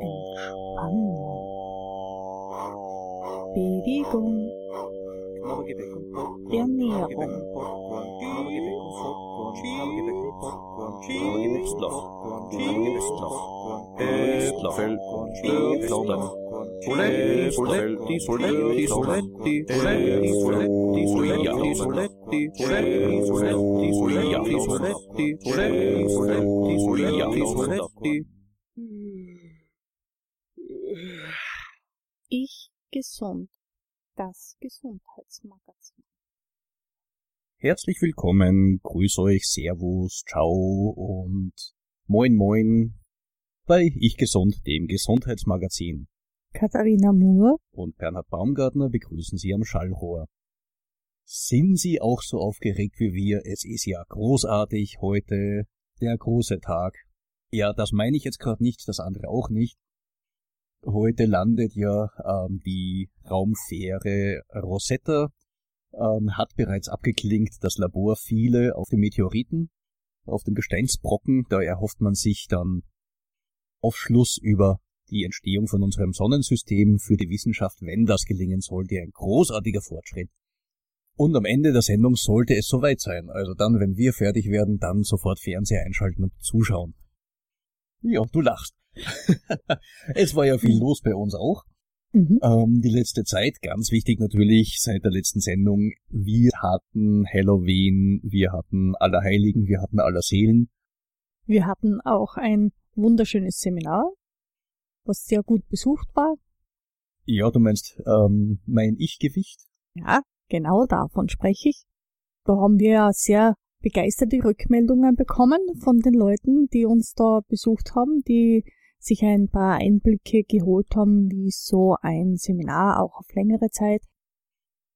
Bom. Birigom. Janerom. Östlof. Ich gesund. Das Gesundheitsmagazin. Herzlich willkommen, grüß euch, Servus, Ciao und Moin Moin bei Ich Gesund, dem Gesundheitsmagazin. Katharina Moore. Und Bernhard Baumgartner begrüßen Sie am Schallrohr. Sind Sie auch so aufgeregt wie wir? Es ist ja großartig heute, der große Tag. Ja, das meine ich jetzt gerade nicht, das andere auch nicht. Heute landet ja ähm, die Raumfähre Rosetta, ähm, hat bereits abgeklingt das Labor viele auf den Meteoriten, auf dem Gesteinsbrocken, da erhofft man sich dann Aufschluss über die Entstehung von unserem Sonnensystem für die Wissenschaft, wenn das gelingen sollte, ein großartiger Fortschritt. Und am Ende der Sendung sollte es soweit sein. Also dann, wenn wir fertig werden, dann sofort Fernseher einschalten und zuschauen. Ja, du lachst. es war ja viel los bei uns auch. Mhm. Ähm, die letzte Zeit, ganz wichtig natürlich, seit der letzten Sendung, wir hatten Halloween, wir hatten Allerheiligen, wir hatten Allerseelen. Wir hatten auch ein wunderschönes Seminar, was sehr gut besucht war. Ja, du meinst ähm, mein Ich-Gewicht? Ja, genau davon spreche ich. Da haben wir ja sehr begeisterte Rückmeldungen bekommen von den Leuten, die uns da besucht haben, die sich ein paar Einblicke geholt haben, wie so ein Seminar auch auf längere Zeit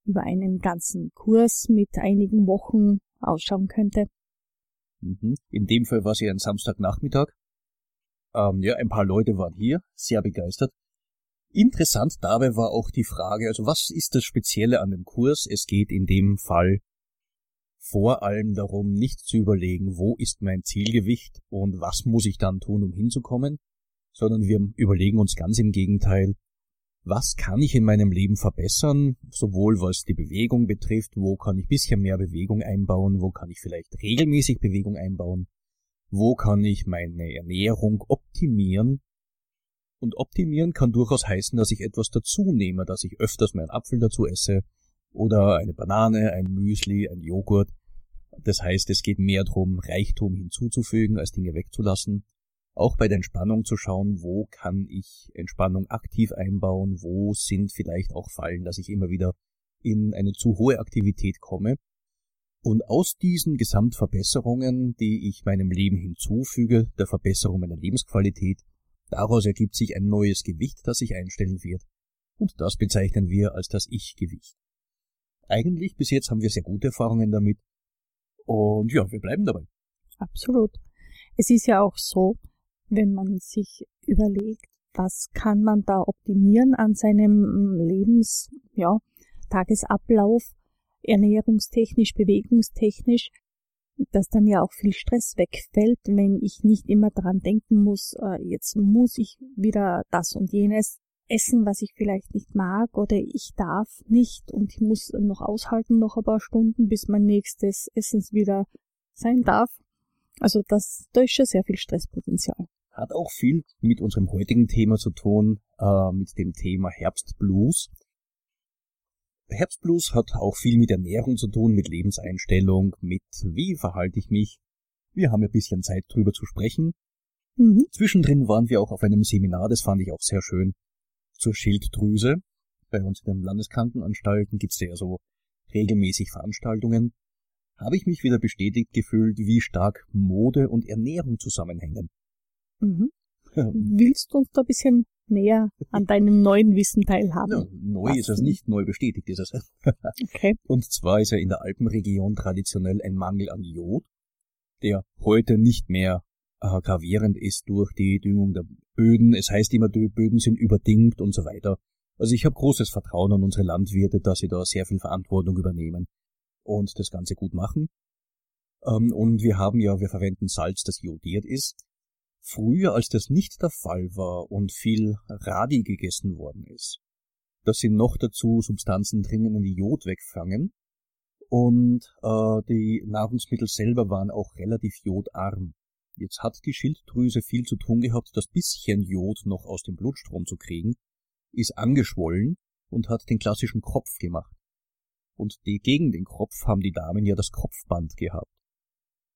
über einen ganzen Kurs mit einigen Wochen ausschauen könnte. Mhm. In dem Fall war es ja ein Samstagnachmittag. Ähm, ja, ein paar Leute waren hier, sehr begeistert. Interessant dabei war auch die Frage, also was ist das Spezielle an dem Kurs? Es geht in dem Fall vor allem darum, nicht zu überlegen, wo ist mein Zielgewicht und was muss ich dann tun, um hinzukommen, sondern wir überlegen uns ganz im Gegenteil, was kann ich in meinem Leben verbessern, sowohl was die Bewegung betrifft, wo kann ich bisschen mehr Bewegung einbauen, wo kann ich vielleicht regelmäßig Bewegung einbauen, wo kann ich meine Ernährung optimieren. Und optimieren kann durchaus heißen, dass ich etwas dazu nehme, dass ich öfters meinen Apfel dazu esse oder eine Banane, ein Müsli, ein Joghurt. Das heißt, es geht mehr darum, Reichtum hinzuzufügen, als Dinge wegzulassen. Auch bei der Entspannung zu schauen, wo kann ich Entspannung aktiv einbauen, wo sind vielleicht auch Fallen, dass ich immer wieder in eine zu hohe Aktivität komme. Und aus diesen Gesamtverbesserungen, die ich meinem Leben hinzufüge, der Verbesserung meiner Lebensqualität, daraus ergibt sich ein neues Gewicht, das sich einstellen wird. Und das bezeichnen wir als das Ich-Gewicht. Eigentlich bis jetzt haben wir sehr gute Erfahrungen damit. Und ja, wir bleiben dabei. Absolut. Es ist ja auch so, wenn man sich überlegt, was kann man da optimieren an seinem Lebens, ja, Tagesablauf, ernährungstechnisch, bewegungstechnisch, dass dann ja auch viel Stress wegfällt, wenn ich nicht immer daran denken muss, äh, jetzt muss ich wieder das und jenes essen, was ich vielleicht nicht mag oder ich darf nicht und ich muss noch aushalten noch ein paar Stunden, bis mein nächstes Essens wieder sein darf. Also das, da ist schon sehr viel Stresspotenzial. Hat auch viel mit unserem heutigen Thema zu tun, äh, mit dem Thema Herbstblues. Herbstblues hat auch viel mit Ernährung zu tun, mit Lebenseinstellung, mit wie verhalte ich mich. Wir haben ein bisschen Zeit drüber zu sprechen. Mhm. Zwischendrin waren wir auch auf einem Seminar, das fand ich auch sehr schön, zur Schilddrüse. Bei uns in den Landeskrankenanstalten gibt's ja so regelmäßig Veranstaltungen. Habe ich mich wieder bestätigt gefühlt, wie stark Mode und Ernährung zusammenhängen. Mhm. Willst du uns da ein bisschen näher an deinem neuen Wissen teilhaben? Ja, neu ist es nicht, neu bestätigt ist es. Okay. Und zwar ist ja in der Alpenregion traditionell ein Mangel an Jod, der heute nicht mehr äh, gravierend ist durch die Düngung der Böden. Es heißt immer, die Böden sind überdüngt und so weiter. Also ich habe großes Vertrauen an unsere Landwirte, dass sie da sehr viel Verantwortung übernehmen und das Ganze gut machen. Ähm, und wir haben ja, wir verwenden Salz, das jodiert ist. Früher, als das nicht der Fall war und viel Radi gegessen worden ist, da sind noch dazu Substanzen drinnen, die Jod wegfangen. Und äh, die Nahrungsmittel selber waren auch relativ jodarm. Jetzt hat die Schilddrüse viel zu tun gehabt, das bisschen Jod noch aus dem Blutstrom zu kriegen, ist angeschwollen und hat den klassischen Kropf gemacht. Und die, gegen den Kropf haben die Damen ja das Kopfband gehabt.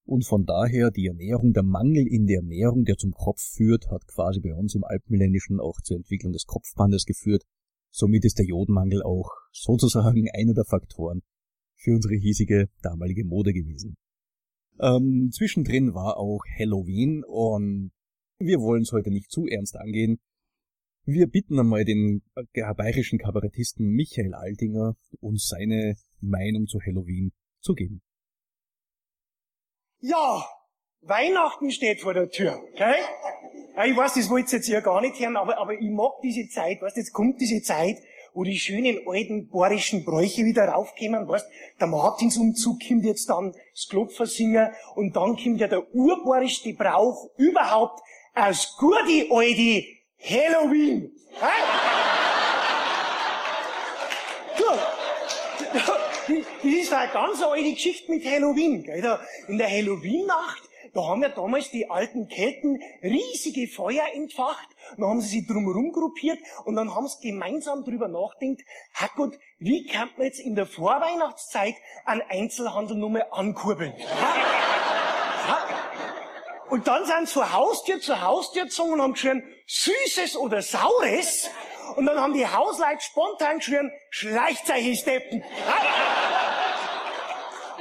Und von daher die Ernährung, der Mangel in der Ernährung, der zum Kropf führt, hat quasi bei uns im Alpenländischen auch zur Entwicklung des Kopfbandes geführt. Somit ist der Jodmangel auch sozusagen einer der Faktoren für unsere hiesige damalige Mode gewesen. Ähm, zwischendrin war auch Halloween und wir wollen es heute nicht zu ernst angehen. Wir bitten einmal den bayerischen Kabarettisten Michael Altinger, uns seine Meinung zu Halloween zu geben. Ja, Weihnachten steht vor der Tür, gell? Ja, ich weiß, das wollt ihr jetzt ja gar nicht hören, aber, aber ich mag diese Zeit, weißt, jetzt kommt diese Zeit, wo die schönen alten bayerischen Bräuche wieder raufkommen, weißt, der Martinsumzug kommt jetzt dann, das Klopfer singen, und dann kommt ja der urbarischste Brauch überhaupt aus gute alte Halloween. Hä? Das ist eine ganz alte Geschichte mit Halloween. Gell? In der Halloween-Nacht, da haben ja damals die alten Kelten riesige Feuer entfacht. Dann haben sie sich drumherum gruppiert und dann haben sie gemeinsam drüber nachgedacht, Herrgott, wie kann man jetzt in der Vorweihnachtszeit einen Einzelhandel nur mal ankurbeln? Und dann sind sie von Haustür zu Haustür gezogen und haben geschrien, Süßes oder Saures. Und dann haben die Hausleute spontan geschrien, Schleichzeichen steppen.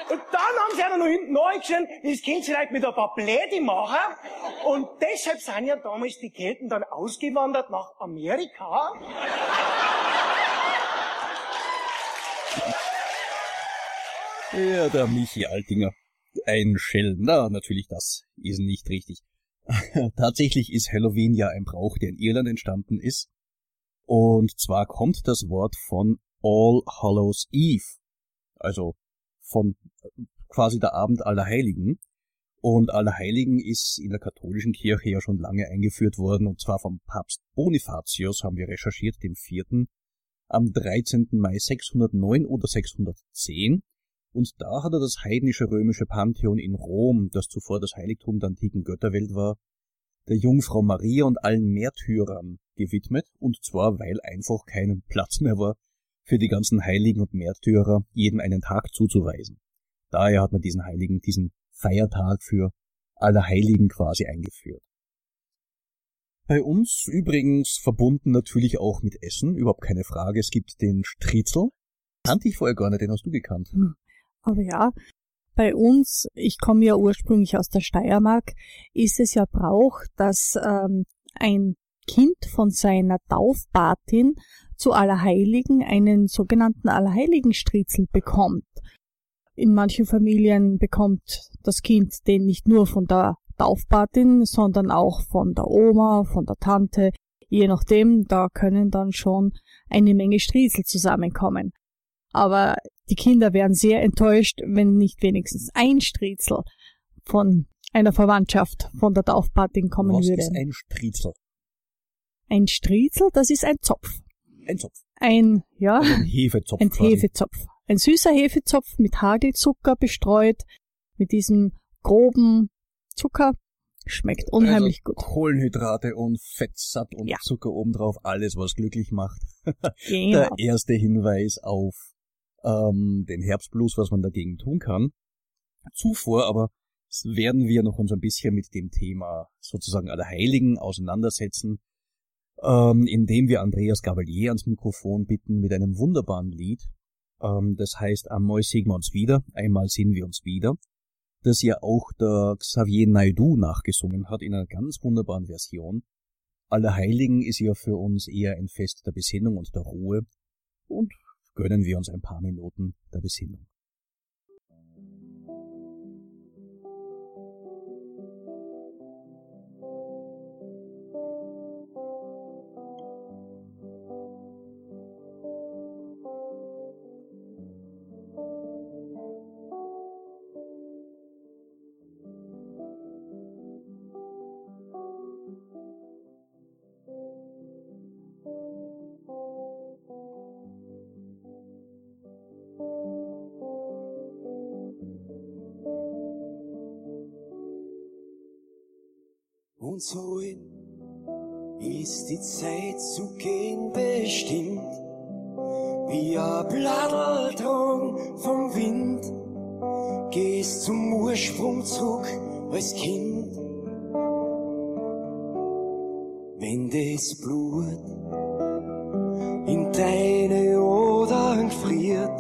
Und dann haben sie auch noch hinten geschrien, das sie vielleicht mit ein paar Bläde machen. Und deshalb sind ja damals die Kelten dann ausgewandert nach Amerika. Ja, der Michi Altinger. Ein Schelm. Na, natürlich, das ist nicht richtig. Tatsächlich ist Halloween ja ein Brauch, der in Irland entstanden ist. Und zwar kommt das Wort von All Hallows Eve. Also von quasi der Abend aller Heiligen. Und Allerheiligen ist in der katholischen Kirche ja schon lange eingeführt worden, und zwar vom Papst Bonifatius, haben wir recherchiert, dem vierten, am 13. Mai 609 oder 610. Und da hat er das heidnische römische Pantheon in Rom, das zuvor das Heiligtum der antiken Götterwelt war, der Jungfrau Maria und allen Märtyrern gewidmet, und zwar weil einfach kein Platz mehr war für die ganzen Heiligen und Märtyrer, jedem einen Tag zuzuweisen. Daher hat man diesen Heiligen, diesen Feiertag für aller Heiligen quasi eingeführt. Bei uns übrigens verbunden natürlich auch mit Essen, überhaupt keine Frage. Es gibt den Striezel. Kannte ich vorher gar nicht, den hast du gekannt. Hm. Aber ja, bei uns, ich komme ja ursprünglich aus der Steiermark, ist es ja Brauch, dass ähm, ein Kind von seiner Taufpatin zu Allerheiligen einen sogenannten Allerheiligenstriezel bekommt. In manchen Familien bekommt das Kind den nicht nur von der Taufpatin, sondern auch von der Oma, von der Tante. Je nachdem, da können dann schon eine Menge Striezel zusammenkommen. Aber die Kinder wären sehr enttäuscht, wenn nicht wenigstens ein Striezel von einer Verwandtschaft von der Taufpatin kommen Was würde. Was ist ein Striezel? Ein Striezel, das ist ein Zopf. Ein Zopf. Ein, ja. Also ein Hefezopf. Ein quasi. Hefezopf. Ein süßer Hefezopf mit Hagelzucker bestreut, mit diesem groben Zucker. Schmeckt unheimlich also gut. Kohlenhydrate und fettsatt und Ja. Zucker obendrauf, alles was glücklich macht. Genau. Der erste Hinweis auf ähm, den Herbstblues, was man dagegen tun kann. Zuvor aber werden wir noch uns ein bisschen mit dem Thema sozusagen aller Heiligen auseinandersetzen, ähm, indem wir Andreas Gavalier ans Mikrofon bitten mit einem wunderbaren Lied. Ähm, das heißt, einmal sehen wir uns wieder, einmal sehen wir uns wieder, das ja auch der Xavier Naidoo nachgesungen hat in einer ganz wunderbaren Version. Allerheiligen ist ja für uns eher ein Fest der Besinnung und der Ruhe und gönnen wir uns ein paar Minuten der Besinnung. Uns alt, ist die Zeit zu gehen bestimmt. Wie ein Bladeldrang vom Wind, gehst zum Ursprung zurück als Kind. Wenn das Blut in deine Adern friert,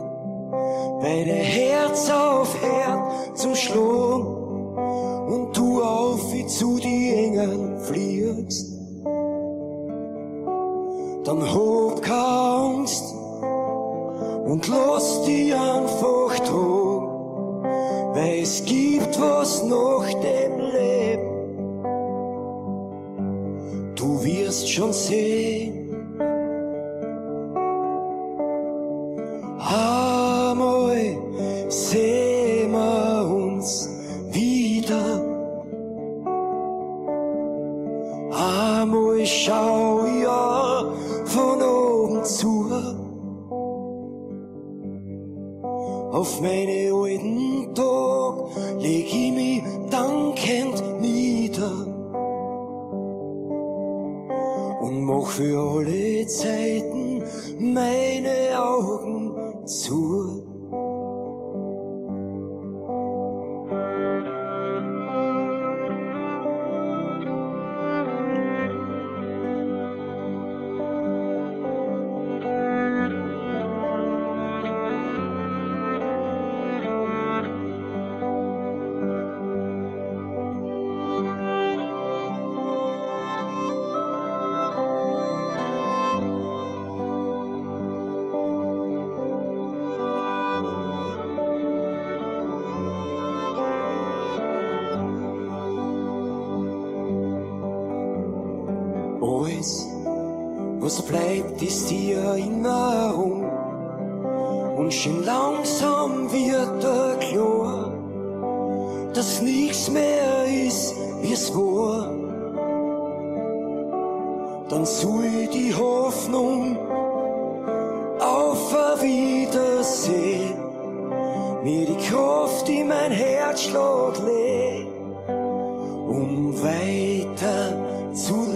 weil der Herz aufhört zum Schlagen und du auf wie zu die Engel fliegst, dann hab keine Angst und lass dich einfach tragen, weil es gibt was nach dem Leben. Du wirst schon sehen, Dann soll die Hoffnung auf ein Wiedersehen. Mir die Kraft in mein Herzschlag legt, um weiter zu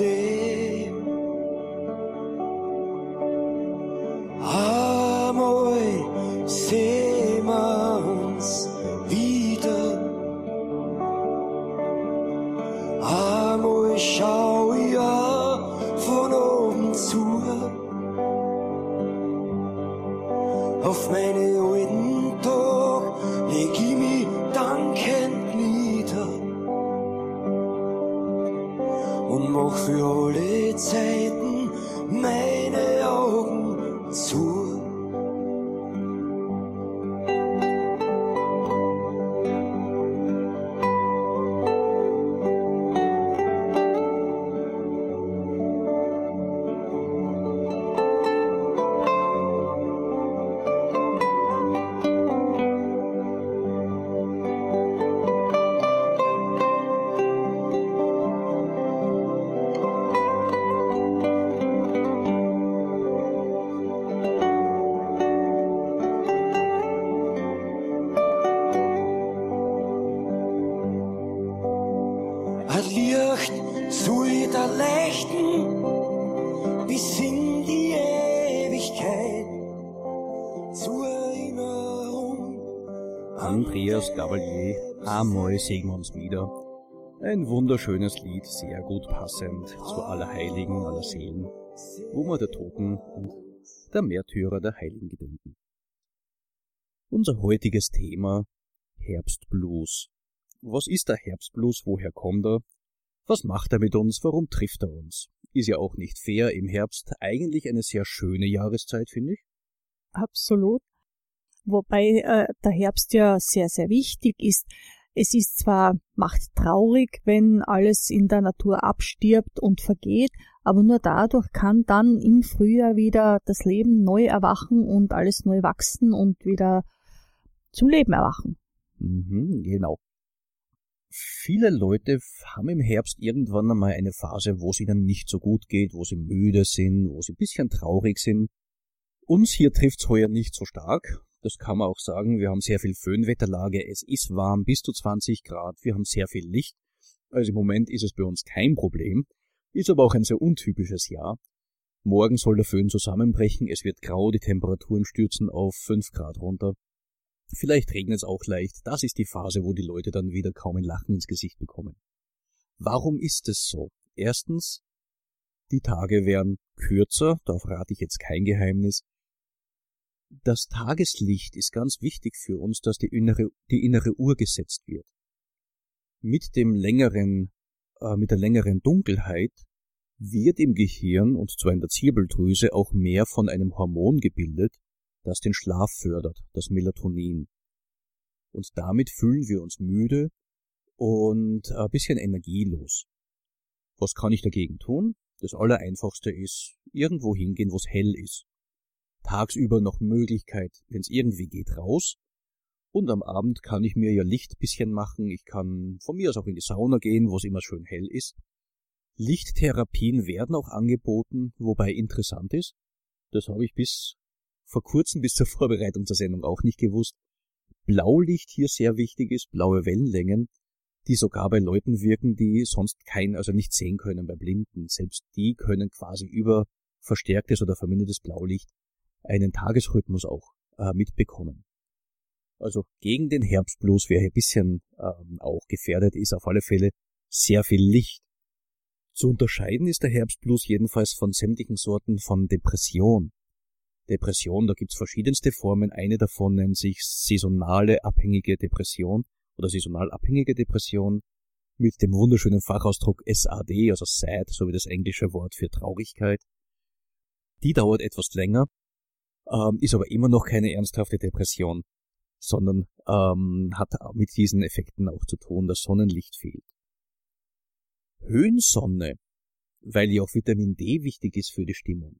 sehen wir uns wieder. Ein wunderschönes Lied, sehr gut passend zu aller Heiligen, aller Seelen, wo wir der Toten und der Märtyrer der Heiligen gedenken. Unser heutiges Thema Herbstblues. Was ist der Herbstblues? Woher kommt er? Was macht er mit uns? Warum trifft er uns? Ist ja auch nicht fair im Herbst. Eigentlich eine sehr schöne Jahreszeit, finde ich. Absolut. Wobei äh, der Herbst ja sehr, sehr wichtig ist. Es ist zwar, macht traurig, wenn alles in der Natur abstirbt und vergeht, aber nur dadurch kann dann im Frühjahr wieder das Leben neu erwachen und alles neu wachsen und wieder zum Leben erwachen. Mhm, genau. Viele Leute haben im Herbst irgendwann einmal eine Phase, wo es ihnen nicht so gut geht, wo sie müde sind, wo sie ein bisschen traurig sind. Uns hier trifft's heuer nicht so stark. Das kann man auch sagen. Wir haben sehr viel Föhnwetterlage. Es ist warm, bis zu 20 Grad. Wir haben sehr viel Licht. Also im Moment ist es bei uns kein Problem, ist aber auch ein sehr untypisches Jahr. Morgen soll der Föhn zusammenbrechen, es wird grau, die Temperaturen stürzen auf 5 Grad runter. Vielleicht regnet es auch leicht, das ist die Phase, wo die Leute dann wieder kaum ein Lachen ins Gesicht bekommen. Warum ist es so? Erstens, die Tage werden kürzer, da verrate ich jetzt kein Geheimnis. Das Tageslicht ist ganz wichtig für uns, dass die innere, die innere Uhr gesetzt wird. Mit dem längeren, äh, mit der längeren Dunkelheit wird im Gehirn und zwar in der Zirbeldrüse auch mehr von einem Hormon gebildet, das den Schlaf fördert, das Melatonin. Und damit fühlen wir uns müde und ein bisschen energielos. Was kann ich dagegen tun? Das Allereinfachste ist, irgendwo hingehen, wo es hell ist. Tagsüber noch Möglichkeit, wenn es irgendwie geht, raus. Und am Abend kann ich mir ja Licht bisschen machen. Ich kann von mir aus auch in die Sauna gehen, wo es immer schön hell ist. Lichttherapien werden auch angeboten, wobei interessant ist, das habe ich bis vor kurzem bis zur Vorbereitung zur Sendung auch nicht gewusst, Blaulicht hier sehr wichtig ist, blaue Wellenlängen, die sogar bei Leuten wirken, die sonst kein, also nicht sehen können bei Blinden. Selbst die können quasi über verstärktes oder vermindertes Blaulicht einen Tagesrhythmus auch äh, mitbekommen. Also gegen den Herbstblues, wer hier ein bisschen ähm, auch gefährdet ist, auf alle Fälle sehr viel Licht. Zu unterscheiden ist der Herbstblues jedenfalls von sämtlichen Sorten von Depression. Depression, da gibt's verschiedenste Formen. Eine davon nennt sich saisonale abhängige Depression oder saisonal abhängige Depression mit dem wunderschönen Fachausdruck SAD, also sad, so wie das englische Wort für Traurigkeit. Die dauert etwas länger, ähm, ist aber immer noch keine ernsthafte Depression, sondern ähm, hat mit diesen Effekten auch zu tun, dass Sonnenlicht fehlt. Höhensonne, weil ja auch Vitamin D wichtig ist für die Stimmung.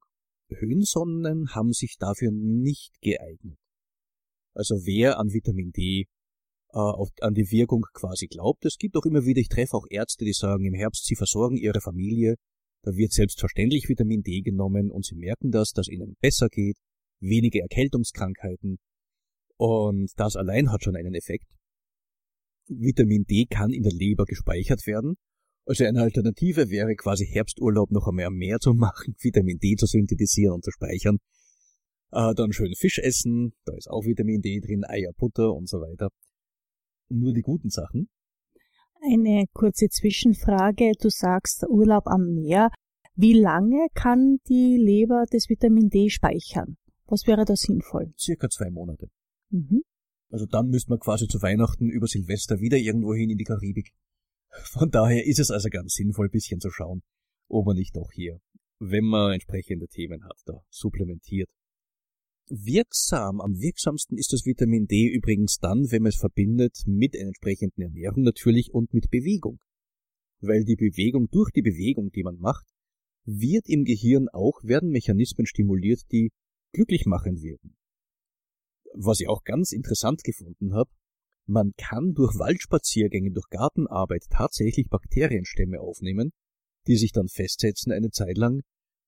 Höhensonnen haben sich dafür nicht geeignet. Also wer an Vitamin D äh, an die Wirkung quasi glaubt, es gibt auch immer wieder, ich treffe auch Ärzte, die sagen, im Herbst, sie versorgen ihre Familie, da wird selbstverständlich Vitamin D genommen und sie merken das, dass ihnen besser geht, wenige Erkältungskrankheiten und das allein hat schon einen Effekt. Vitamin D kann in der Leber gespeichert werden also eine Alternative wäre quasi Herbsturlaub noch einmal mehr zu machen, Vitamin D zu synthetisieren und zu speichern. Äh, dann schön Fisch essen, da ist auch Vitamin D drin, Eier, Butter und so weiter. Nur die guten Sachen. Eine kurze Zwischenfrage. Du sagst Urlaub am Meer. Wie lange kann die Leber das Vitamin D speichern? Was wäre da sinnvoll? Circa zwei Monate. Mhm. Also dann müsste man quasi zu Weihnachten über Silvester wieder irgendwo hin in die Karibik. Von daher ist es also ganz sinnvoll, ein bisschen zu schauen, ob man nicht doch hier, wenn man entsprechende Themen hat, da supplementiert. Wirksam, am wirksamsten ist das Vitamin D übrigens dann, wenn man es verbindet mit einer entsprechenden Ernährung natürlich und mit Bewegung. Weil die Bewegung, durch die Bewegung, die man macht, wird im Gehirn auch, werden Mechanismen stimuliert, die glücklich machen wirken. Was ich auch ganz interessant gefunden habe, man kann durch Waldspaziergänge, durch Gartenarbeit tatsächlich Bakterienstämme aufnehmen, die sich dann festsetzen eine Zeit lang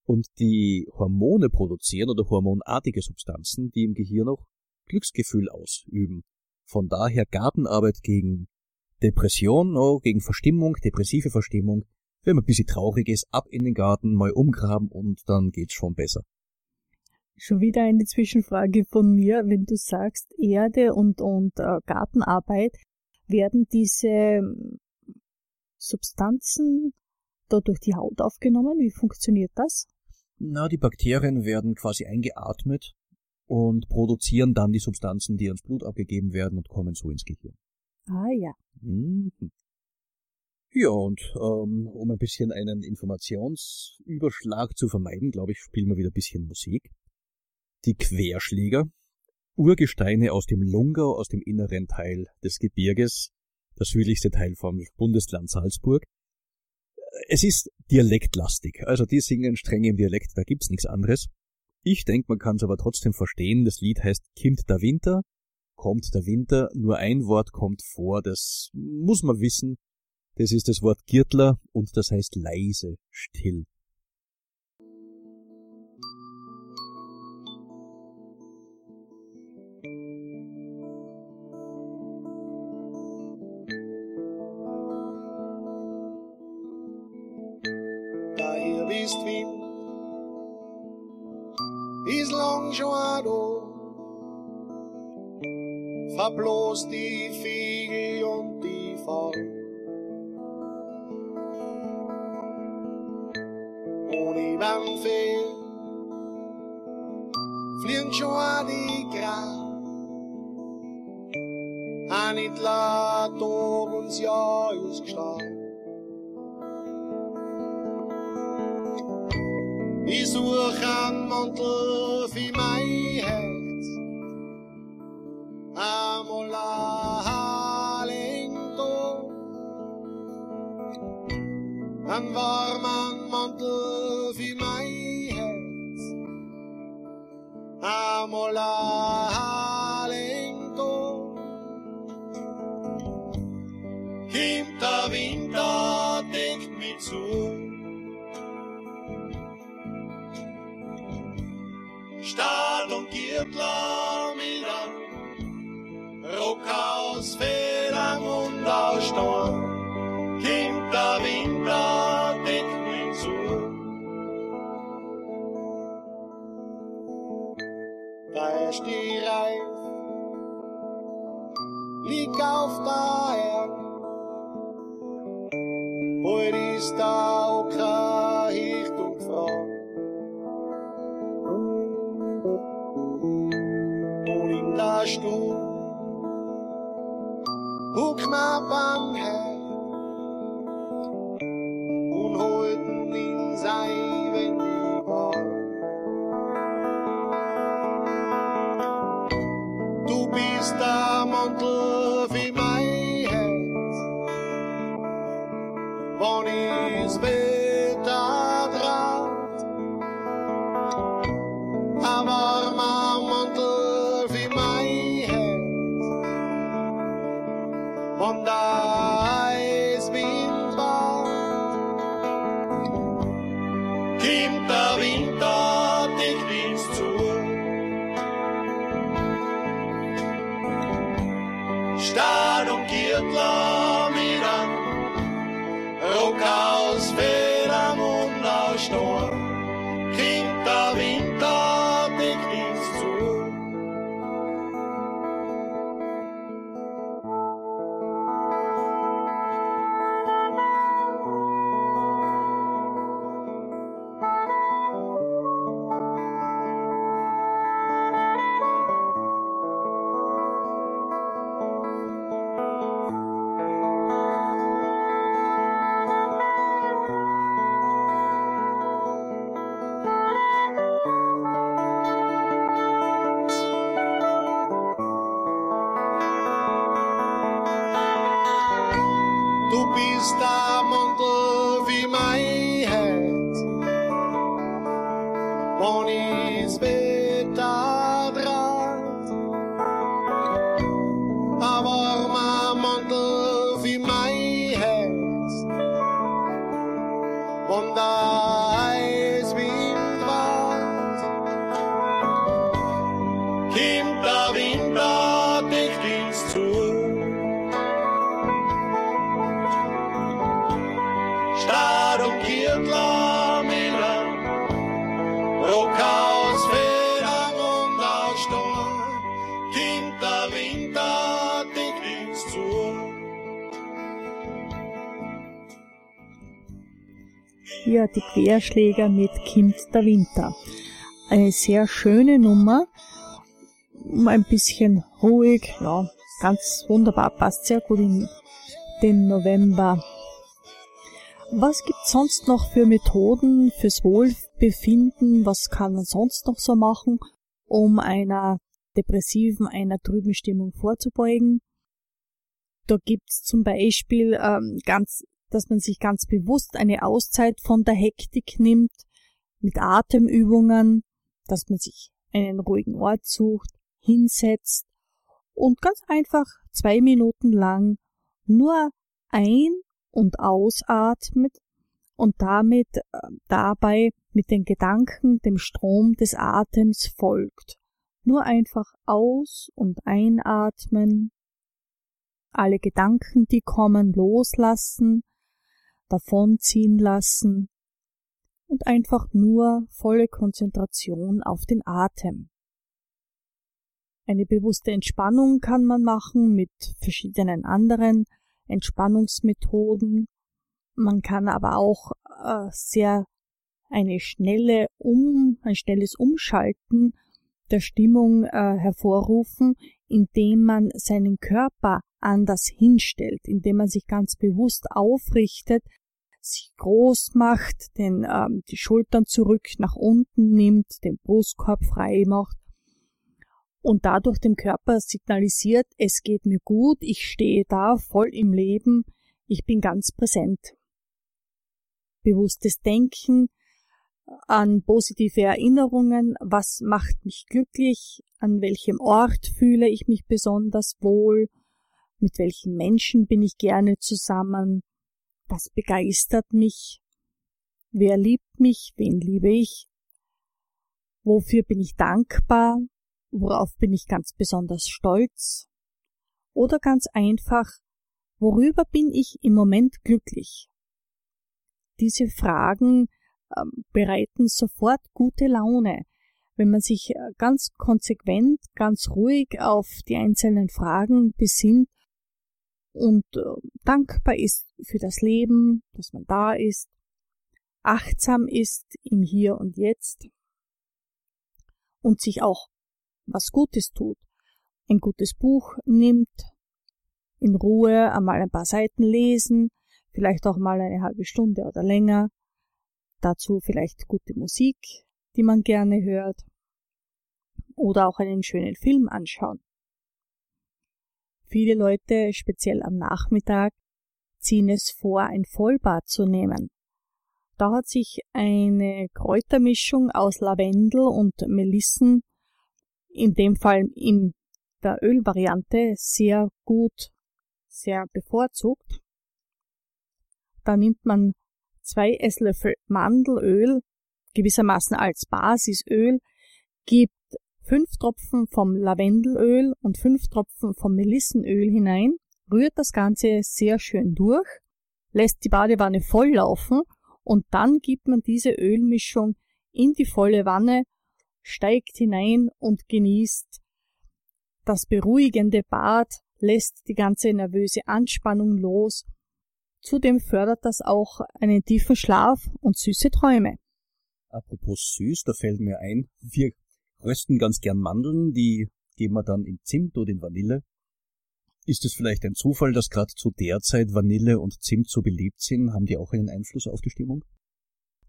und die Hormone produzieren oder hormonartige Substanzen, die im Gehirn auch Glücksgefühl ausüben. Von daher Gartenarbeit gegen Depression, oh, gegen Verstimmung, depressive Verstimmung. Wenn man ein bisschen traurig ist, ab in den Garten, mal umgraben und dann geht's schon besser. Schon wieder eine Zwischenfrage von mir. Wenn du sagst Erde und, und äh, Gartenarbeit, werden diese ähm, Substanzen da durch die Haut aufgenommen? Wie funktioniert das? Na, die Bakterien werden quasi eingeatmet und produzieren dann die Substanzen, die ans Blut abgegeben werden und kommen so ins Gehirn. Ah ja. Mhm. Ja, und ähm, um ein bisschen einen Informationsüberschlag zu vermeiden, glaube ich, spielen wir wieder ein bisschen Musik die Querschläger, Urgesteine aus dem Lungau, aus dem inneren Teil des Gebirges, der südlichste Teil vom Bundesland Salzburg. Es ist dialektlastig, also die singen streng im Dialekt, da gibt's nichts anderes. Ich denke, man kann es aber trotzdem verstehen. Das Lied heißt Kimmt der Winter, kommt der Winter, nur ein Wort kommt vor, das muss man wissen. Das ist das Wort Girtler und das heißt leise, still. Verblost die Vögel und die Farben. Ohne Wandfee fliegen schon die Grab. Ein Hitler aus Federn und aus Storn. my bum head. Die Querschläger mit Kind der Winter. Eine sehr schöne Nummer, um ein bisschen ruhig, ja, ganz wunderbar, passt sehr gut in den November. Was gibt's sonst noch für Methoden fürs Wohlbefinden? Was kann man sonst noch so machen, um einer depressiven, einer trüben Stimmung vorzubeugen? Da gibt's zum Beispiel ähm, ganz, dass man sich ganz bewusst eine Auszeit von der Hektik nimmt, mit Atemübungen, dass man sich einen ruhigen Ort sucht, hinsetzt und ganz einfach zwei Minuten lang nur ein- und ausatmet und damit äh, dabei mit den Gedanken dem Strom des Atems folgt. Nur einfach aus- und einatmen, alle Gedanken, die kommen, loslassen, davonziehen lassen und einfach nur volle Konzentration auf den Atem. Eine bewusste Entspannung kann man machen mit verschiedenen anderen Entspannungsmethoden. Man kann aber auch äh, sehr eine schnelle um, ein schnelles Umschalten der Stimmung äh, hervorrufen, indem man seinen Körper anders hinstellt, indem man sich ganz bewusst aufrichtet, sich groß macht, den, ähm, die Schultern zurück nach unten nimmt, den Brustkorb frei macht und dadurch dem Körper signalisiert, es geht mir gut, ich stehe da voll im Leben, ich bin ganz präsent. Bewusstes Denken an positive Erinnerungen, was macht mich glücklich, an welchem Ort fühle ich mich besonders wohl, mit welchen Menschen bin ich gerne zusammen, was begeistert mich, wer liebt mich, wen liebe ich, wofür bin ich dankbar, worauf bin ich ganz besonders stolz, oder ganz einfach, worüber bin ich im Moment glücklich. Diese Fragen ähm, bereiten sofort gute Laune, wenn man sich äh, ganz konsequent, ganz ruhig auf die einzelnen Fragen besinnt und äh, dankbar ist für das Leben, dass man da ist, achtsam ist im Hier und Jetzt und sich auch was Gutes tut, ein gutes Buch nimmt, in Ruhe einmal ein paar Seiten lesen, vielleicht auch mal eine halbe Stunde oder länger, dazu vielleicht gute Musik, die man gerne hört, oder auch einen schönen Film anschauen. Viele Leute, speziell am Nachmittag, ziehen es vor, ein Vollbad zu nehmen. Da hat sich eine Kräutermischung aus Lavendel und Melissen, in dem Fall in der Ölvariante, sehr gut, sehr bevorzugt. Da nimmt man zwei Esslöffel Mandelöl, gewissermaßen als Basisöl, gibt fünf Tropfen vom Lavendelöl und fünf Tropfen vom Melissenöl hinein, rührt das Ganze sehr schön durch, lässt die Badewanne voll laufen und dann gibt man diese Ölmischung in die volle Wanne, steigt hinein und genießt das beruhigende Bad, lässt die ganze nervöse Anspannung los. Zudem fördert das auch einen tiefen Schlaf und süße Träume. Apropos süß, da fällt mir ein, wir rösten ganz gern Mandeln, die geben wir dann in Zimt oder in Vanille. Ist es vielleicht ein Zufall, dass gerade zu der Zeit Vanille und Zimt so beliebt sind? Haben die auch einen Einfluss auf die Stimmung?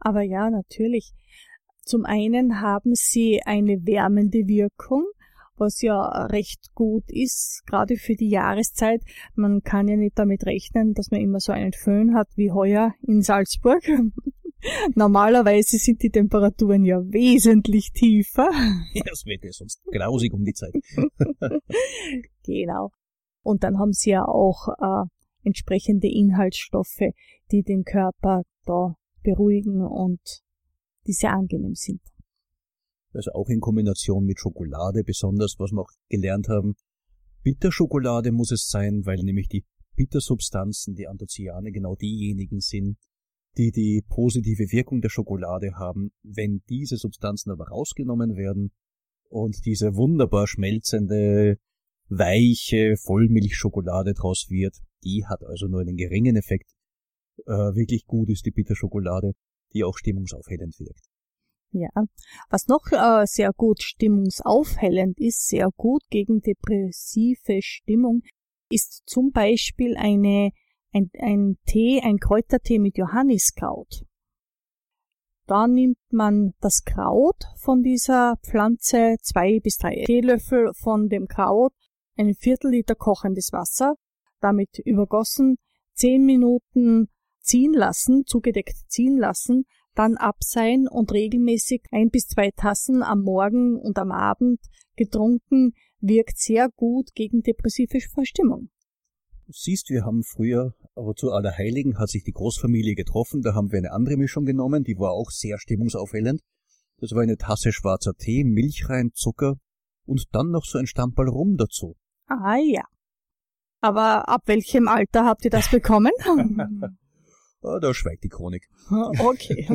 Aber ja, natürlich. Zum einen haben sie eine wärmende Wirkung, was ja recht gut ist, gerade für die Jahreszeit. Man kann ja nicht damit rechnen, dass man immer so einen Föhn hat wie heuer in Salzburg. Normalerweise sind die Temperaturen ja wesentlich tiefer. Ja, es wird ja sonst grausig um die Zeit. genau. Und dann haben sie ja auch äh, entsprechende Inhaltsstoffe, die den Körper da beruhigen und die sehr angenehm sind. Also auch in Kombination mit Schokolade, besonders was wir auch gelernt haben. Bitterschokolade muss es sein, weil nämlich die Bittersubstanzen, die Anthocyane, genau diejenigen sind, die die positive Wirkung der Schokolade haben. Wenn diese Substanzen aber rausgenommen werden und diese wunderbar schmelzende, weiche Vollmilchschokolade draus wird, die hat also nur einen geringen Effekt. Äh, wirklich gut ist die Bitterschokolade, die auch stimmungsaufhellend wirkt. Ja, was noch äh, sehr gut stimmungsaufhellend ist, sehr gut gegen depressive Stimmung, ist zum Beispiel eine ein, ein Tee, ein Kräutertee mit Johanniskraut. Da nimmt man das Kraut von dieser Pflanze, zwei bis drei Teelöffel von dem Kraut, ein Viertel Liter kochendes Wasser, damit übergossen, zehn Minuten ziehen lassen, zugedeckt ziehen lassen, dann abseihen und regelmäßig ein bis zwei Tassen am Morgen und am Abend getrunken, wirkt sehr gut gegen depressive Verstimmung. Du siehst, wir haben früher, aber zu Allerheiligen hat sich die Großfamilie getroffen, da haben wir eine andere Mischung genommen, die war auch sehr stimmungsaufhellend. Das war eine Tasse schwarzer Tee, Milch rein, Zucker und dann noch so ein Stamperl Rum dazu. Ah ja. Aber ab welchem Alter habt ihr das bekommen? ah, da schweigt die Chronik. okay.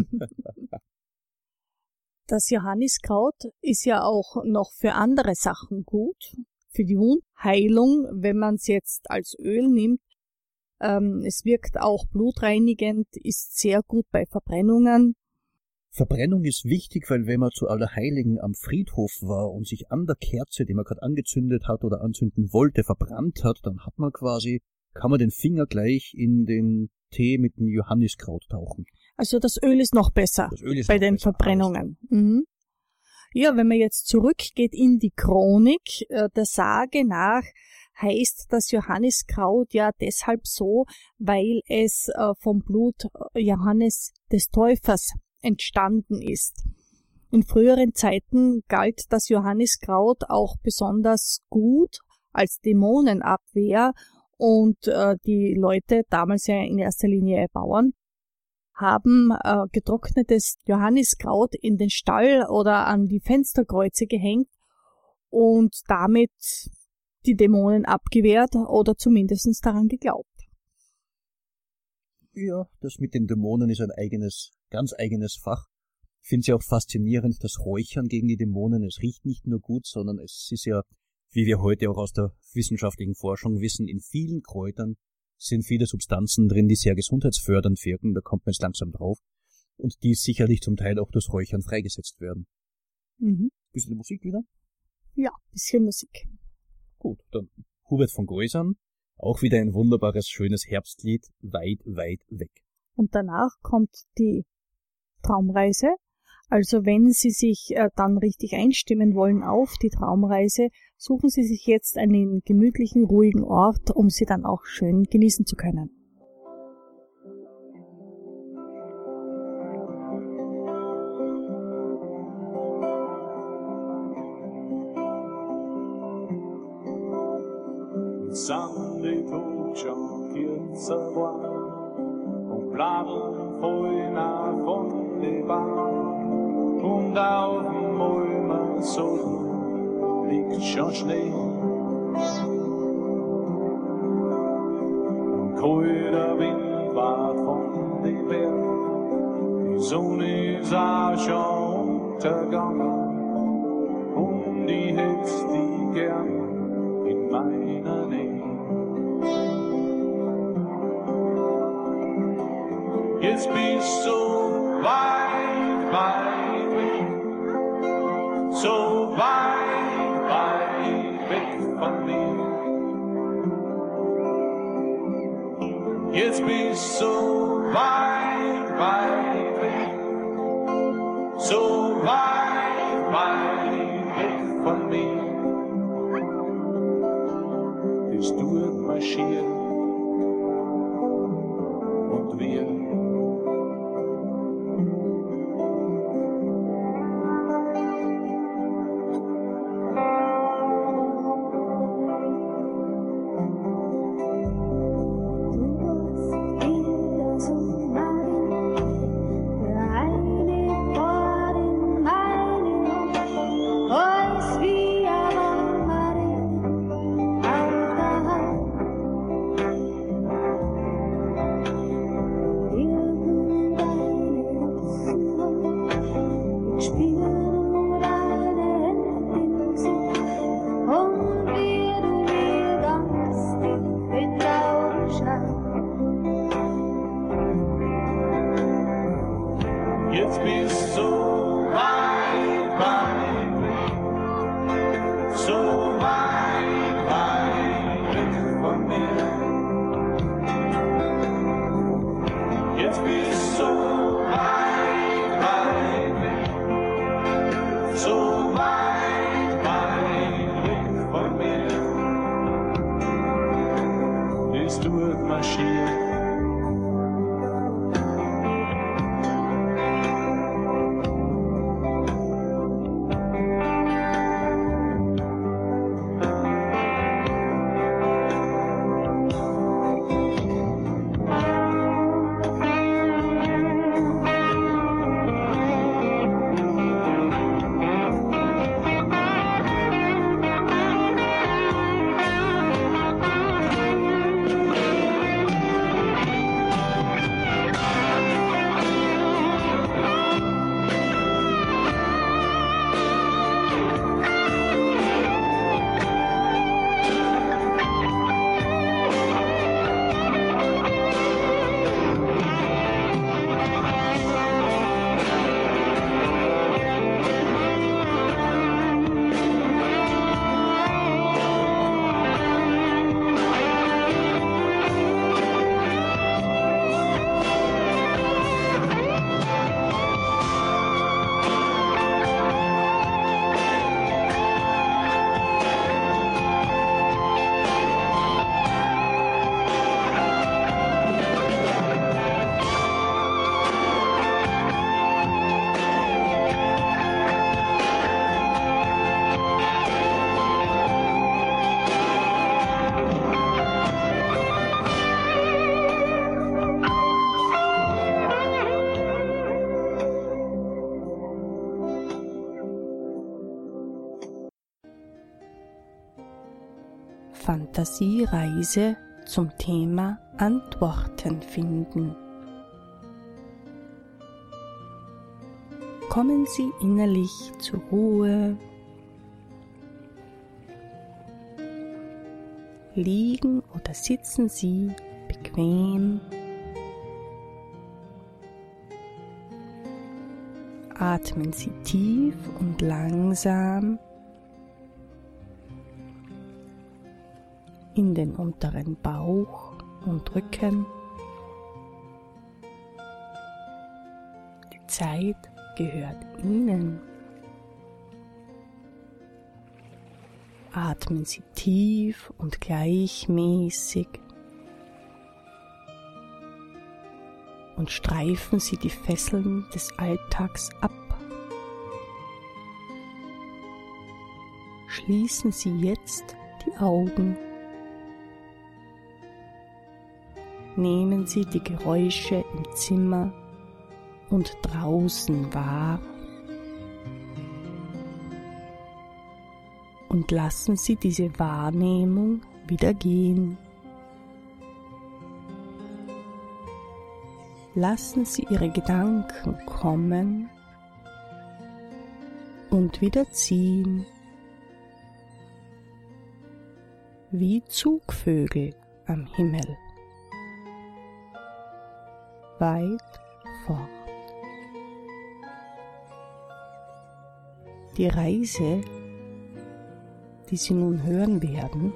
Das Johanniskraut ist ja auch noch für andere Sachen gut. Für die Wundheilung, wenn man es jetzt als Öl nimmt. Ähm, es wirkt auch blutreinigend, ist sehr gut bei Verbrennungen. Verbrennung ist wichtig, weil wenn man zu Allerheiligen am Friedhof war und sich an der Kerze, die man gerade angezündet hat oder anzünden wollte, verbrannt hat, dann hat man quasi, kann man den Finger gleich in den Tee mit dem Johanniskraut tauchen. Also das Öl ist noch besser ist bei noch den besser. Verbrennungen. Mhm. Ja, wenn man jetzt zurückgeht in die Chronik, äh, der Sage nach heißt das Johanniskraut ja deshalb so, weil es äh, vom Blut äh, Johannes des Täufers entstanden ist. In früheren Zeiten galt das Johanniskraut auch besonders gut als Dämonenabwehr und äh, die Leute, damals ja in erster Linie Bauern, haben getrocknetes Johanniskraut in den Stall oder an die Fensterkreuze gehängt und damit die Dämonen abgewehrt oder zumindest daran geglaubt. Ja, das mit den Dämonen ist ein eigenes, ganz eigenes Fach. Ich finde es ja auch faszinierend, das Räuchern gegen die Dämonen. Es riecht nicht nur gut, sondern es ist ja, wie wir heute auch aus der wissenschaftlichen Forschung wissen, in vielen Kräutern sind viele Substanzen drin, die sehr gesundheitsfördernd wirken. Da kommt man jetzt langsam drauf. Und die sicherlich zum Teil auch durch Räuchern freigesetzt werden. Mhm. Bisschen Musik wieder? Ja, bisschen Musik. Gut, dann Hubert von Geusern. Auch wieder ein wunderbares, schönes Herbstlied. Weit, weit weg. Und danach kommt die Traumreise. Also wenn Sie sich äh, dann richtig einstimmen wollen auf die Traumreise, suchen Sie sich jetzt einen gemütlichen, ruhigen Ort, um sie dann auch schön genießen zu können. Kyrkelse bra und bladen fröna von de barn Mulmer so liegt schon Schnee. Und kröder Wind war von de Berg die Sonne auch schon untergegangen und die hättest die gern in meiner Nähe. Jetzt bist du weit, weit weg, so weit, weit weg von mir. Jetzt bist du Fantasiereise zum Thema Antworten finden. Kommen Sie innerlich zur Ruhe. Liegen oder sitzen Sie bequem. Atmen Sie tief und langsam in den unteren Bauch und Rücken. Die Zeit gehört Ihnen. Atmen Sie tief und gleichmäßig und streifen Sie die Fesseln des Alltags ab. Schließen Sie jetzt die Augen. Nehmen Sie die Geräusche im Zimmer und draußen wahr und lassen Sie diese Wahrnehmung wieder gehen. Lassen Sie Ihre Gedanken kommen und wieder ziehen, wie Zugvögel am Himmel. Weit fort. Die Reise, die Sie nun hören werden,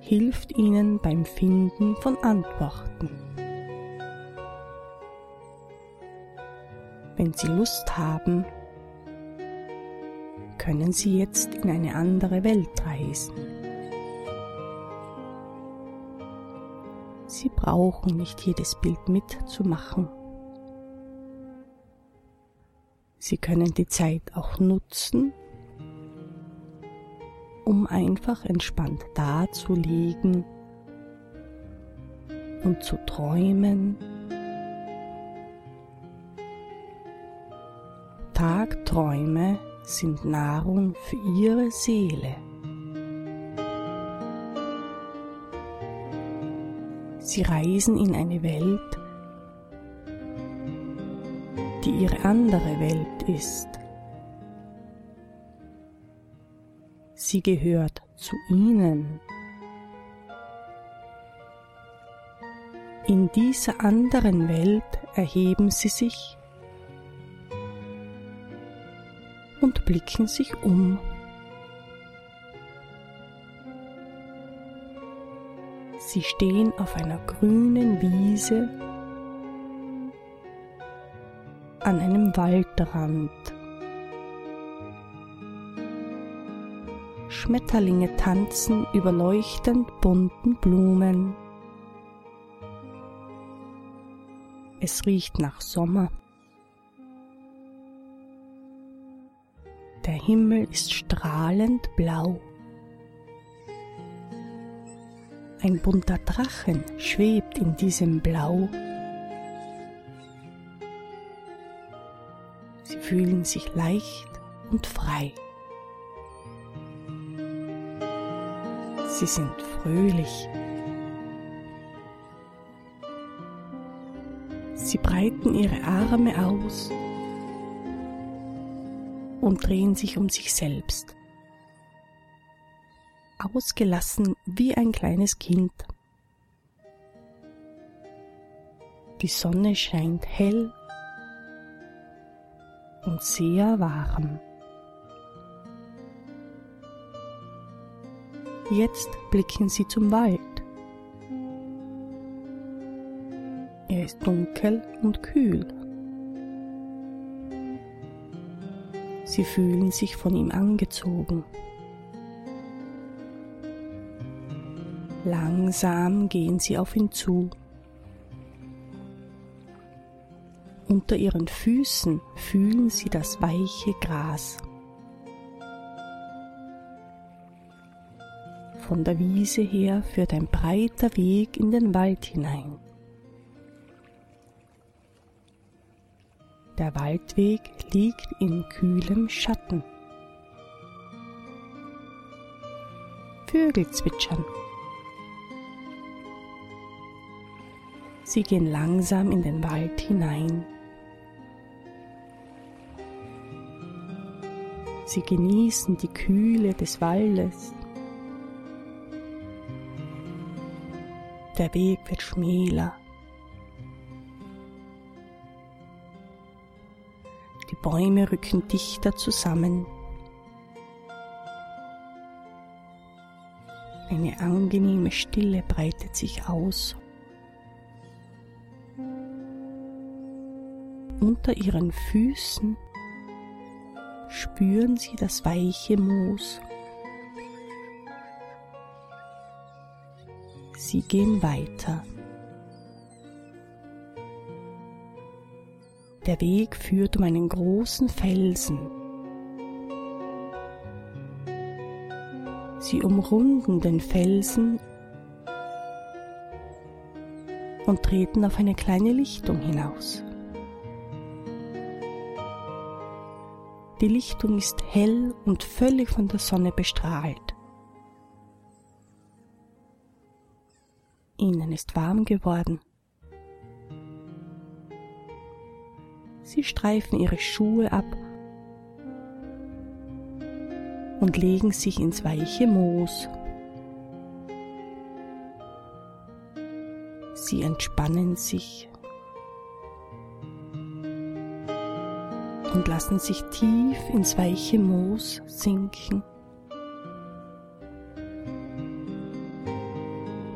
hilft Ihnen beim Finden von Antworten. Wenn Sie Lust haben, können Sie jetzt in eine andere Welt reisen. Sie brauchen nicht jedes Bild mitzumachen. Sie können die Zeit auch nutzen, um einfach entspannt dazulegen und zu träumen. Tagträume sind Nahrung für Ihre Seele. Sie reisen in eine Welt, die ihre andere Welt ist. Sie gehört zu ihnen. In dieser anderen Welt erheben sie sich und blicken sich um. Sie stehen auf einer grünen Wiese an einem Waldrand. Schmetterlinge tanzen über leuchtend bunten Blumen. Es riecht nach Sommer. Der Himmel ist strahlend blau. Ein bunter Drachen schwebt in diesem Blau. Sie fühlen sich leicht und frei. Sie sind fröhlich. Sie breiten ihre Arme aus und drehen sich um sich selbst. Ausgelassen wie ein kleines Kind. Die Sonne scheint hell und sehr warm. Jetzt blicken Sie zum Wald. Er ist dunkel und kühl. Sie fühlen sich von ihm angezogen. Langsam gehen Sie auf ihn zu. Unter ihren Füßen fühlen sie das weiche Gras. Von der Wiese her führt ein breiter Weg in den Wald hinein. Der Waldweg liegt in kühlem Schatten. Vögel zwitschern. Sie gehen langsam in den Wald hinein. Sie genießen die Kühle des Waldes. Der Weg wird schmäler. Die Bäume rücken dichter zusammen. Eine angenehme Stille breitet sich aus. Unter ihren Füßen spüren sie das weiche Moos. Sie gehen weiter. Der Weg führt um einen großen Felsen. Sie umrunden den Felsen und treten auf eine kleine Lichtung hinaus. Die Lichtung ist hell und völlig von der Sonne bestrahlt. Ihnen ist warm geworden. Sie streifen ihre Schuhe ab und legen sich ins weiche Moos. Sie entspannen sich und lassen sich tief ins weiche Moos sinken.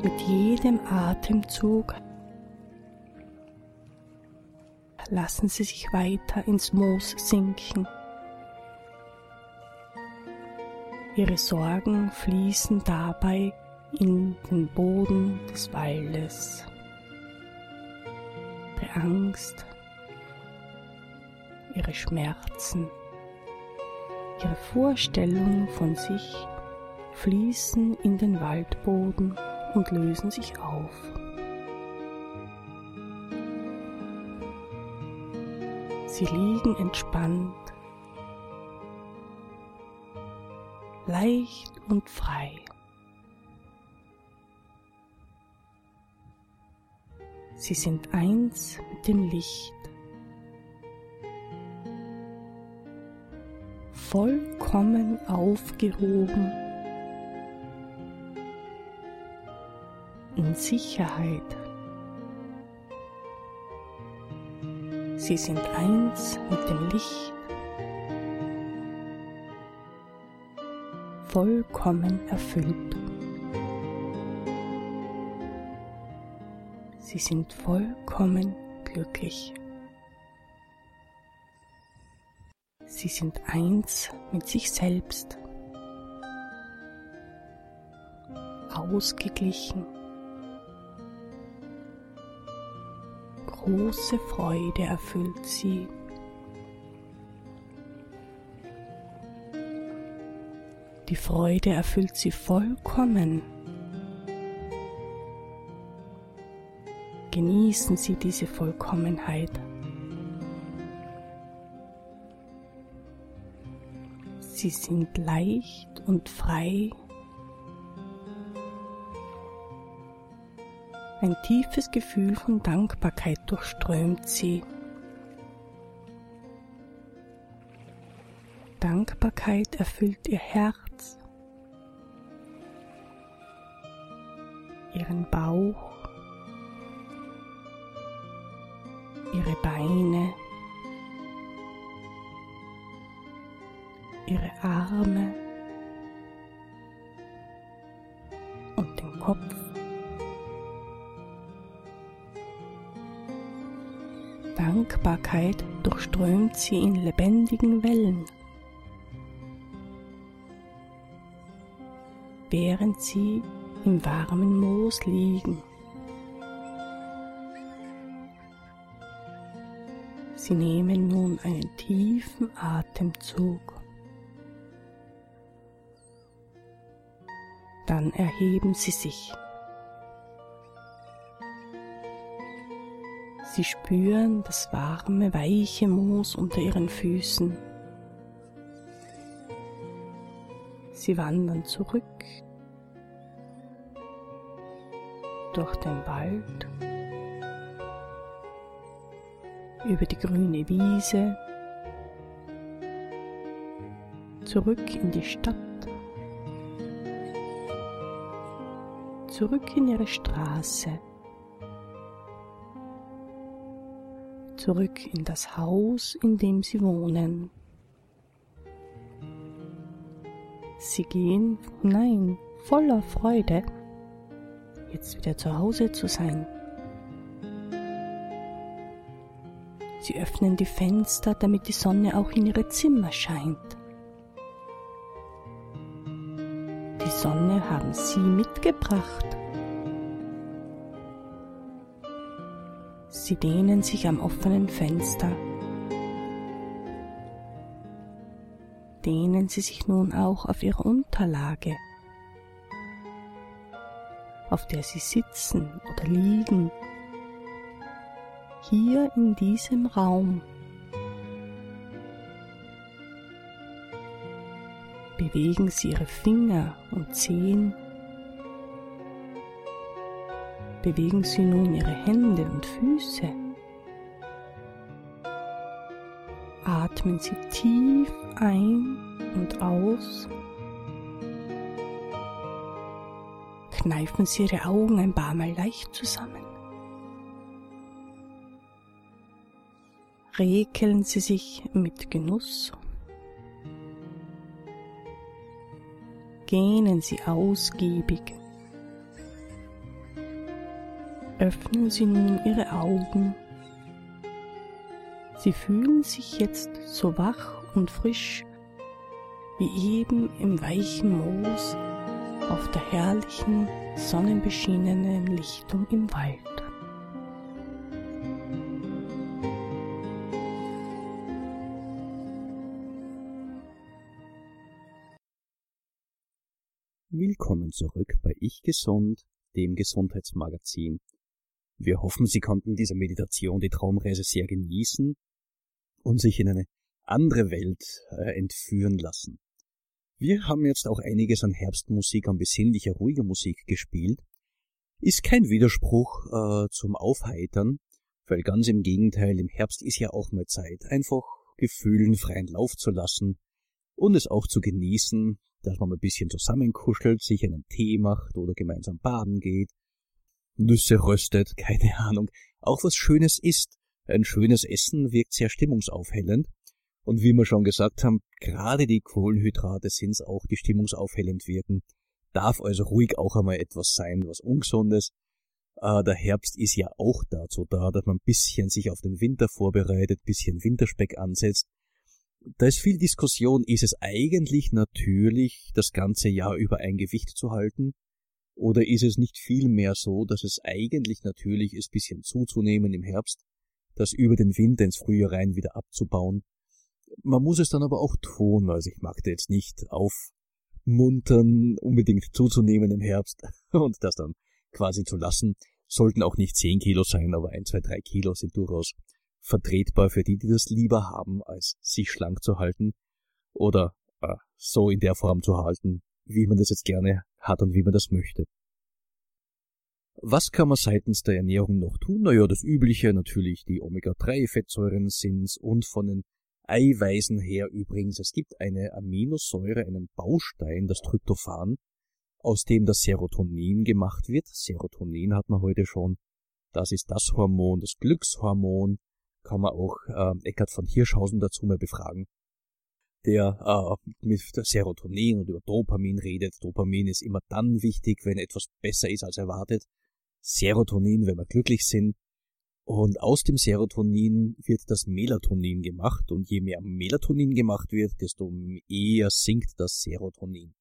Mit jedem Atemzug lassen Sie sich weiter ins Moos sinken. Ihre Sorgen fließen dabei in den Boden des Waldes. Ihre Angst, ihre Schmerzen, ihre Vorstellungen von sich fließen in den Waldboden und lösen sich auf. Sie liegen entspannt leicht und frei. Sie sind eins mit dem Licht, vollkommen aufgehoben, in Sicherheit. Sie sind eins mit dem Licht vollkommen erfüllt. Sie sind vollkommen glücklich. Sie sind eins mit sich selbst, ausgeglichen. Große Freude erfüllt sie. Die Freude erfüllt sie vollkommen. Genießen Sie diese Vollkommenheit. Sie sind leicht und frei. Ein tiefes Gefühl von Dankbarkeit durchströmt sie. Dankbarkeit erfüllt ihr Herz, ihren Bauch, ihre Beine, ihre Arme und den Kopf. Dankbarkeit durchströmt sie in lebendigen Wellen. während sie im warmen Moos liegen. Sie nehmen nun einen tiefen Atemzug. Dann erheben Sie sich. Sie spüren das warme, weiche Moos unter Ihren Füßen. Sie wandern zurück durch den Wald, über die grüne Wiese, zurück in die Stadt, zurück in ihre Straße, zurück in das Haus, in dem sie wohnen. Sie gehen hinein, voller Freude, jetzt wieder zu Hause zu sein. Sie öffnen die Fenster, damit die Sonne auch in ihre Zimmer scheint. Haben Sie mitgebracht. Sie dehnen sich am offenen Fenster. Dehnen Sie sich nun auch auf Ihre Unterlage, auf der Sie sitzen oder liegen, hier in diesem Raum. Bewegen Sie Ihre Finger und Zehen. Bewegen Sie nun Ihre Hände und Füße. Atmen Sie tief ein und aus. Kneifen Sie Ihre Augen ein paar Mal leicht zusammen. Rekeln Sie sich mit Genuss gähnen Sie ausgiebig. Öffnen Sie nun Ihre Augen. Sie fühlen sich jetzt so wach und frisch wie eben im weichen Moos auf der herrlichen, sonnenbeschienenen Lichtung im Wald. Ich Gesund, dem Gesundheitsmagazin. Wir hoffen, Sie konnten diese Meditation, die Traumreise sehr genießen und sich in eine andere Welt äh, entführen lassen. Wir haben jetzt auch einiges an Herbstmusik, an besinnlicher, ruhiger Musik gespielt. Ist kein Widerspruch äh, zum Aufheitern, weil ganz im Gegenteil, im Herbst ist ja auch mal Zeit, einfach Gefühlen freien Lauf zu lassen und es auch zu genießen, dass man ein bisschen zusammenkuschelt, sich einen Tee macht oder gemeinsam baden geht, Nüsse röstet, keine Ahnung, auch was Schönes isst. Ein schönes Essen wirkt sehr stimmungsaufhellend. Und wie wir schon gesagt haben, gerade die Kohlenhydrate sind's auch, die stimmungsaufhellend wirken. Darf also ruhig auch einmal etwas sein, was Ungesundes. Äh, der Herbst ist ja auch dazu da, dass man ein bisschen sich auf den Winter vorbereitet, bisschen Winterspeck ansetzt da ist viel Diskussion, ist es eigentlich natürlich, das ganze Jahr über ein Gewicht zu halten? Oder ist es nicht vielmehr so, dass es eigentlich natürlich ist, bisschen zuzunehmen im Herbst, das über den Winter ins Frühjahr rein wieder abzubauen? Man muss es dann aber auch tun, also ich mag da jetzt nicht aufmuntern, unbedingt zuzunehmen im Herbst und das dann quasi zu lassen. Sollten auch nicht 10 Kilo sein, aber ein, zwei, drei Kilo sind durchaus vertretbar für die, die das lieber haben, als sich schlank zu halten oder äh, so in der Form zu halten, wie man das jetzt gerne hat und wie man das möchte. Was kann man seitens der Ernährung noch tun? Naja, das Übliche natürlich die Omega-3-Fettsäuren sind's und von den Eiweißen her übrigens. Es gibt eine Aminosäure, einen Baustein, das Tryptophan, aus dem das Serotonin gemacht wird. Serotonin hat man heute schon. Das ist das Hormon, das Glückshormon, kann man auch äh, Eckart von Hirschhausen dazu mal befragen, der äh, mit Serotonin und über Dopamin redet. Dopamin ist immer dann wichtig, wenn etwas besser ist als erwartet. Serotonin, wenn wir glücklich sind. Und aus dem Serotonin wird das Melatonin gemacht und je mehr Melatonin gemacht wird, desto eher sinkt das Serotonin.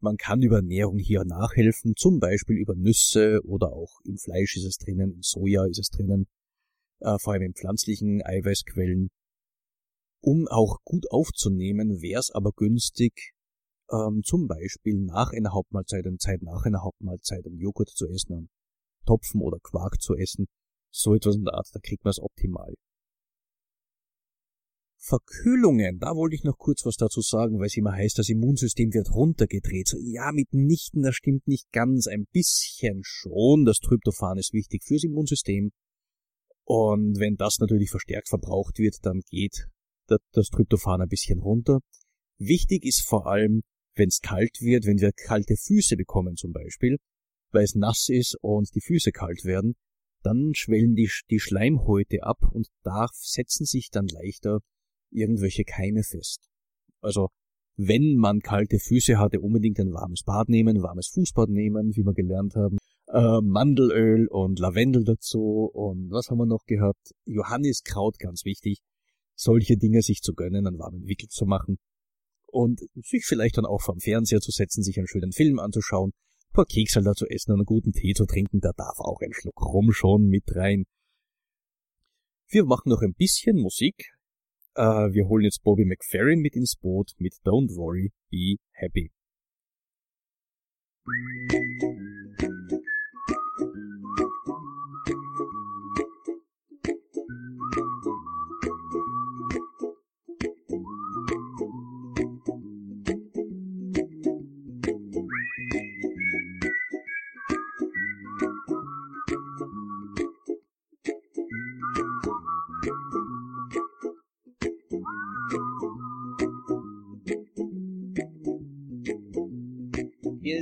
Man kann über Ernährung hier nachhelfen, zum Beispiel über Nüsse oder auch im Fleisch ist es drinnen, im Soja ist es drinnen äh, vor allem in pflanzlichen Eiweißquellen. Um auch gut aufzunehmen, wäre es aber günstig, ähm, zum Beispiel nach einer Hauptmahlzeit, eine Zeit nach einer Hauptmahlzeit einen Joghurt zu essen, einen Topfen oder Quark zu essen. So etwas in der Art, da kriegt man es optimal. Verkühlungen, da wollte ich noch kurz was dazu sagen, weil es immer heißt, das Immunsystem wird runtergedreht. So, ja, mitnichten, das stimmt nicht ganz, ein bisschen schon. Das Tryptophan ist wichtig fürs Immunsystem. Und wenn das natürlich verstärkt verbraucht wird, dann geht das Tryptophan ein bisschen runter. Wichtig ist vor allem, wenn es kalt wird, wenn wir kalte Füße bekommen zum Beispiel, weil es nass ist und die Füße kalt werden, dann schwellen die, die Schleimhäute ab und da setzen sich dann leichter irgendwelche Keime fest. Also wenn man kalte Füße hatte, unbedingt ein warmes Bad nehmen, warmes Fußbad nehmen, wie wir gelernt haben. Äh, Mandelöl und Lavendel dazu und was haben wir noch gehabt? Johanniskraut, ganz wichtig. Solche Dinge sich zu gönnen, einen warmen Wickel zu machen und sich vielleicht dann auch vom Fernseher zu setzen, sich einen schönen Film anzuschauen, ein paar Keksel da zu essen und einen guten Tee zu trinken, da darf auch ein Schluck Rum schon mit rein. Wir machen noch ein bisschen Musik, Uh, wir holen jetzt Bobby McFerrin mit ins Boot mit Don't Worry, Be Happy.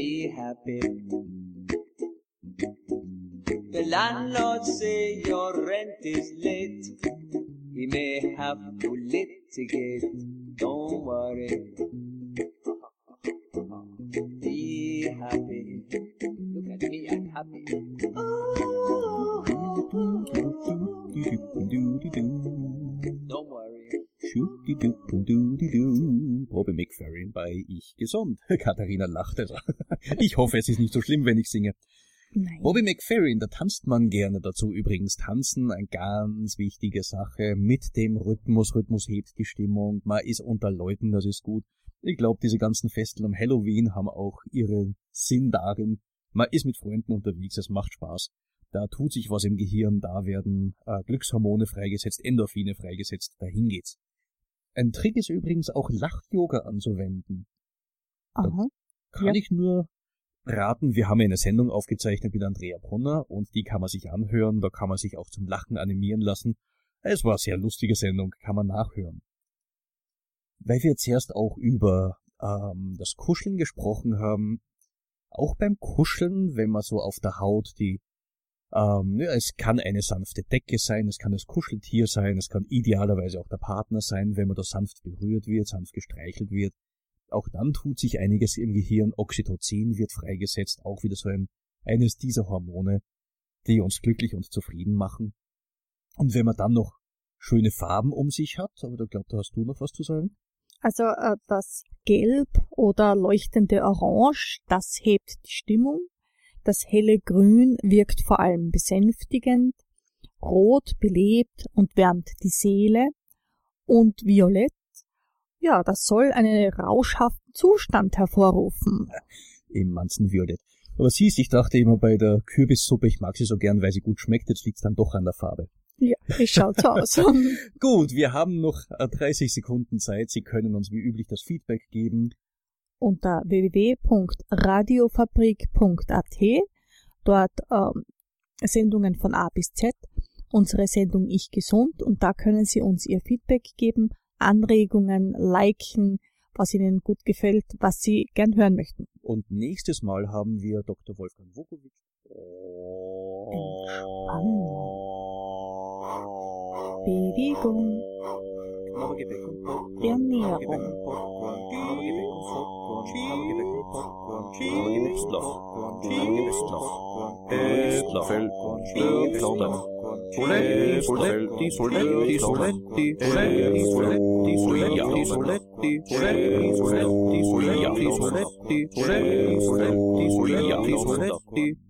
Be happy. The landlord say your rent is late. He may have to litigate. Don't worry. Be happy. Look at me, I'm happy. Don't worry. Bobby McFerrin bei Ich Gesund. Katharina lacht. Also. Ich hoffe, es ist nicht so schlimm, wenn ich singe. Nein. Bobby McFerrin, da tanzt man gerne dazu übrigens. Tanzen, eine ganz wichtige Sache. Mit dem Rhythmus. Rhythmus hebt die Stimmung. Man ist unter Leuten, das ist gut. Ich glaube, diese ganzen Festel um Halloween haben auch ihren Sinn darin. Man ist mit Freunden unterwegs, es macht Spaß. Da tut sich was im Gehirn, da werden äh, Glückshormone freigesetzt, Endorphine freigesetzt, dahin geht's. Ein Trick ist übrigens auch Lach-Yoga anzuwenden. Aha. Kann Ja. ich nur raten, wir haben ja eine Sendung aufgezeichnet mit Andrea Brunner und die kann man sich anhören, da kann man sich auch zum Lachen animieren lassen. Es war eine sehr lustige Sendung, kann man nachhören. Weil wir zuerst auch über ähm, das Kuscheln gesprochen haben, auch beim Kuscheln, wenn man so auf der Haut die ähm, ja, es kann eine sanfte Decke sein, es kann das Kuscheltier sein, es kann idealerweise auch der Partner sein, wenn man da sanft berührt wird, sanft gestreichelt wird. Auch dann tut sich einiges im Gehirn, Oxytocin wird freigesetzt, auch wieder so ein, eines dieser Hormone, die uns glücklich und zufrieden machen. Und wenn man dann noch schöne Farben um sich hat, aber da glaubt, da hast du noch was zu sagen? Also äh, das Gelb oder leuchtende Orange, das hebt die Stimmung. Das helle Grün wirkt vor allem besänftigend. Rot belebt und wärmt die Seele. Und Violett, ja, das soll einen rauschhaften Zustand hervorrufen. Im manzen Violett. Aber siehst, ich dachte immer bei der Kürbissuppe, ich mag sie so gern, weil sie gut schmeckt, jetzt liegt's dann doch an der Farbe. Ja, es schaut so aus. Gut, wir haben noch äh, 30 Sekunden Zeit. Sie können uns wie üblich das Feedback geben. unter www.radiofabrik.at. Dort ähm, Sendungen von A bis Z, unsere Sendung Ich Gesund und da können Sie uns Ihr Feedback geben, Anregungen, liken, was Ihnen gut gefällt, was Sie gern hören möchten. Und nächstes Mal haben wir Dr. Wolfgang Vukovic. Bewegung, Soletti,